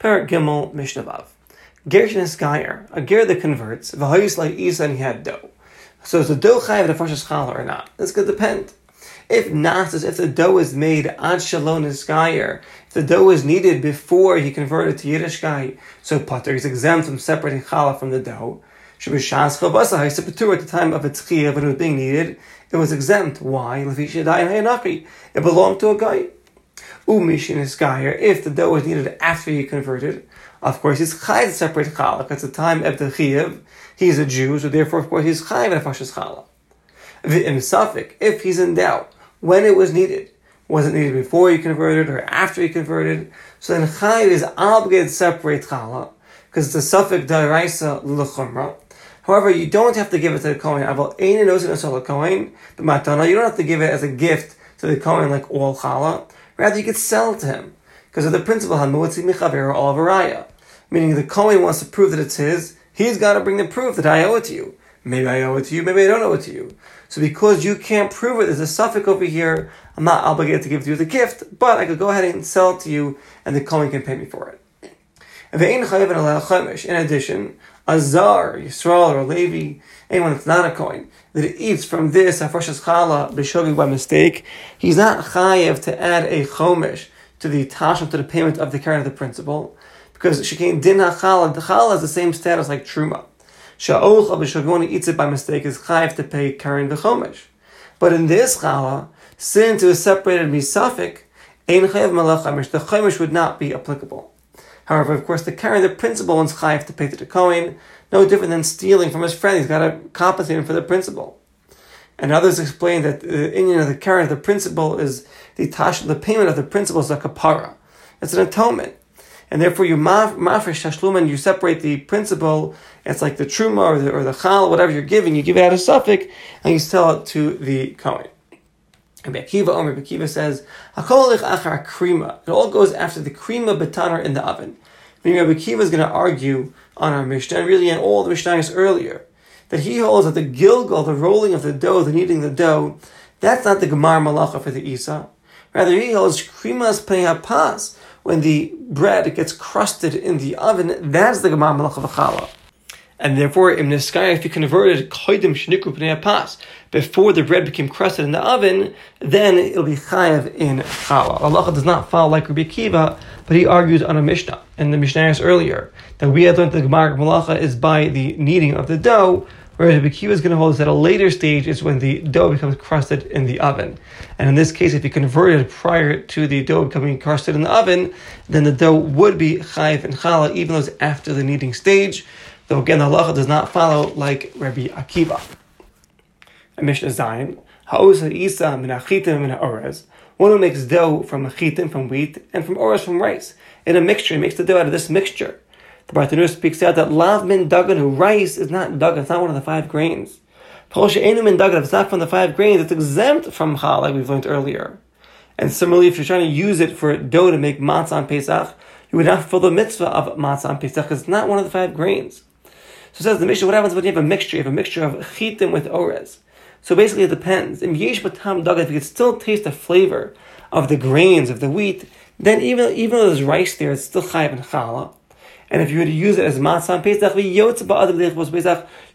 Per Gimel Mishnavav. Gershon is Geyer, a ger that converts, v'hayis like Isa and he had dough. So is the dough chayav the first challah or not? This could depend. If not, if the dough is made ad shalom is Geyer, if the dough is needed before he converted to Yiddish guy, so patur is exempt from separating challah from the dough. Shabashas chavasa ha'isipatur at the time of its chiyah when it was being needed, it was exempt. Why? It belonged to a guy. Umishin is Geyer, if the dough was needed after he converted, of course, he's chayv to separate challah. It's the time of the chiyav. He's a Jew, so therefore, of course, he's chayv in fashas challah. In Safik, if he's in doubt when it was needed, was it needed before he converted or after he converted? So then chayv is obligated to separate challah because it's a Safik da'iraisa l'chumra. However, you don't have to give it to the Kohen. Aval Kohen, but matana, you don't have to give it as a gift to the Kohen like all challah. Rather, you could sell to him because of the principle Hamutzi Michaver all Varaya. Meaning the Kohen wants to prove that it's his, he's got to bring the proof that I owe it to you. Maybe I owe it to you, maybe I don't owe it to you. So because you can't prove it, there's a suffix over here, I'm not obligated to give you the gift, but I could go ahead and sell it to you and the Kohen can pay me for it. In addition, a Zar, Yisrael, or Levi, anyone that's not a Kohen that eats from this Hafrashas Chala b'shogig by mistake, he's not chayev to add a chomish to the tashim to the payment of the current of the principal, because shekain din hachala, the chala has the same status like truma. Sha'olcha b'shagoni eats it by mistake is chayiv to pay karen v'chomesh. But in this chala, since it was separated misafik, ein chayiv malach chamish, the chomesh would not be applicable. However, of course, the karen, the principal one's chayiv to pay to the kohen, no different than stealing from his friend. He's got to compensate him for the principal. And others explain that the Indian of the karen, the principal is the tash, the payment of the principal is a kapara. It's an atonement and therefore you mafresh tashlum and you separate the principal. It's like the truma or the or the chal, whatever you're giving, you give it out a suffix and you sell it to the kohen. And Bekiva Omer Bekiva says, krima. It all goes after the krima betaner in the oven. Meaning Rabbi Kiva is going to argue on our Mishnah, and really in all the Mishnahs earlier, that he holds that the gilgal, the rolling of the dough, the kneading the dough, that's not the gemar malacha for the Isa. Rather, he holds krimas pas when the bread gets crusted in the oven, that's the gemar malacha of Chala. And therefore, in Niskaya, if you converted Koidim Shnikru Pnei Pas before the bread became crusted in the oven, then it'll be Chayav in Chala. Allah does not follow like Rabbi Kiva, but he argues on a Mishnah. And the Mishnah earlier that we had learned the gemar malacha is by the kneading of the dough, Whereas the Kiva is going to hold us at a later stage is when the dough becomes crusted in the oven. And in this case, if you converted prior to the dough becoming crusted in the oven, then the dough would be chayv and challah, even though it's after the kneading stage. Though again, the halacha does not follow like Rabbi Akiva. And Mishnah ha'osa isa min achitim min. One who makes dough from achitim, from wheat, and from orez, from rice. In a mixture, he makes the dough out of this mixture. The Bartenura speaks out that lav min dagan, who rice is not dagan, it's not one of the five grains. min dagan, if it's not from the five grains, it's exempt from chal, like we've learned earlier. And similarly, if you're trying to use it for dough to make matzah on Pesach, you would not fulfill the mitzvah of matzah on Pesach because it's not one of the five grains. So it says the Mishnah, what happens when you have a mixture? You have a mixture of chitim with orez. So basically it depends. If you could still taste the flavor of the grains, of the wheat, then even, even though there's rice there, it's still chayiv and challah. And if you were to use it as matzah on Pesach,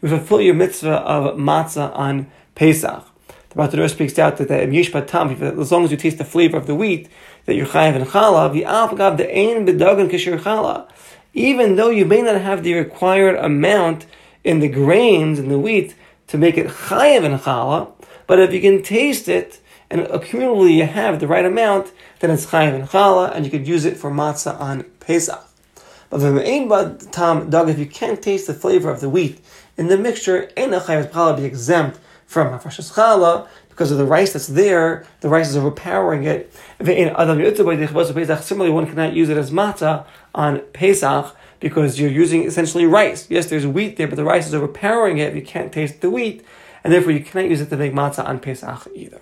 you fulfill your mitzvah of matzah on Pesach. The Bartenura speaks out that as long as you taste the flavor of the wheat, that you're chayav and challah, the the ein bedagan kishir challah. Even though you may not have the required amount in the grains in the wheat to make it chayav and challah, but if you can taste it and accumulatively you have the right amount, then it's chayav and challah, and you could use it for matzah on Pesach. But tam dog, if you can't taste the flavor of the wheat in the mixture, ena chayv challah be exempt from hafrashas challah because of the rice that's there. The rice is overpowering it. Similarly, one cannot use it as matzah on Pesach because you're using essentially rice. Yes, there's wheat there, but the rice is overpowering it. You can't taste the wheat, and therefore you cannot use it to make matzah on Pesach either.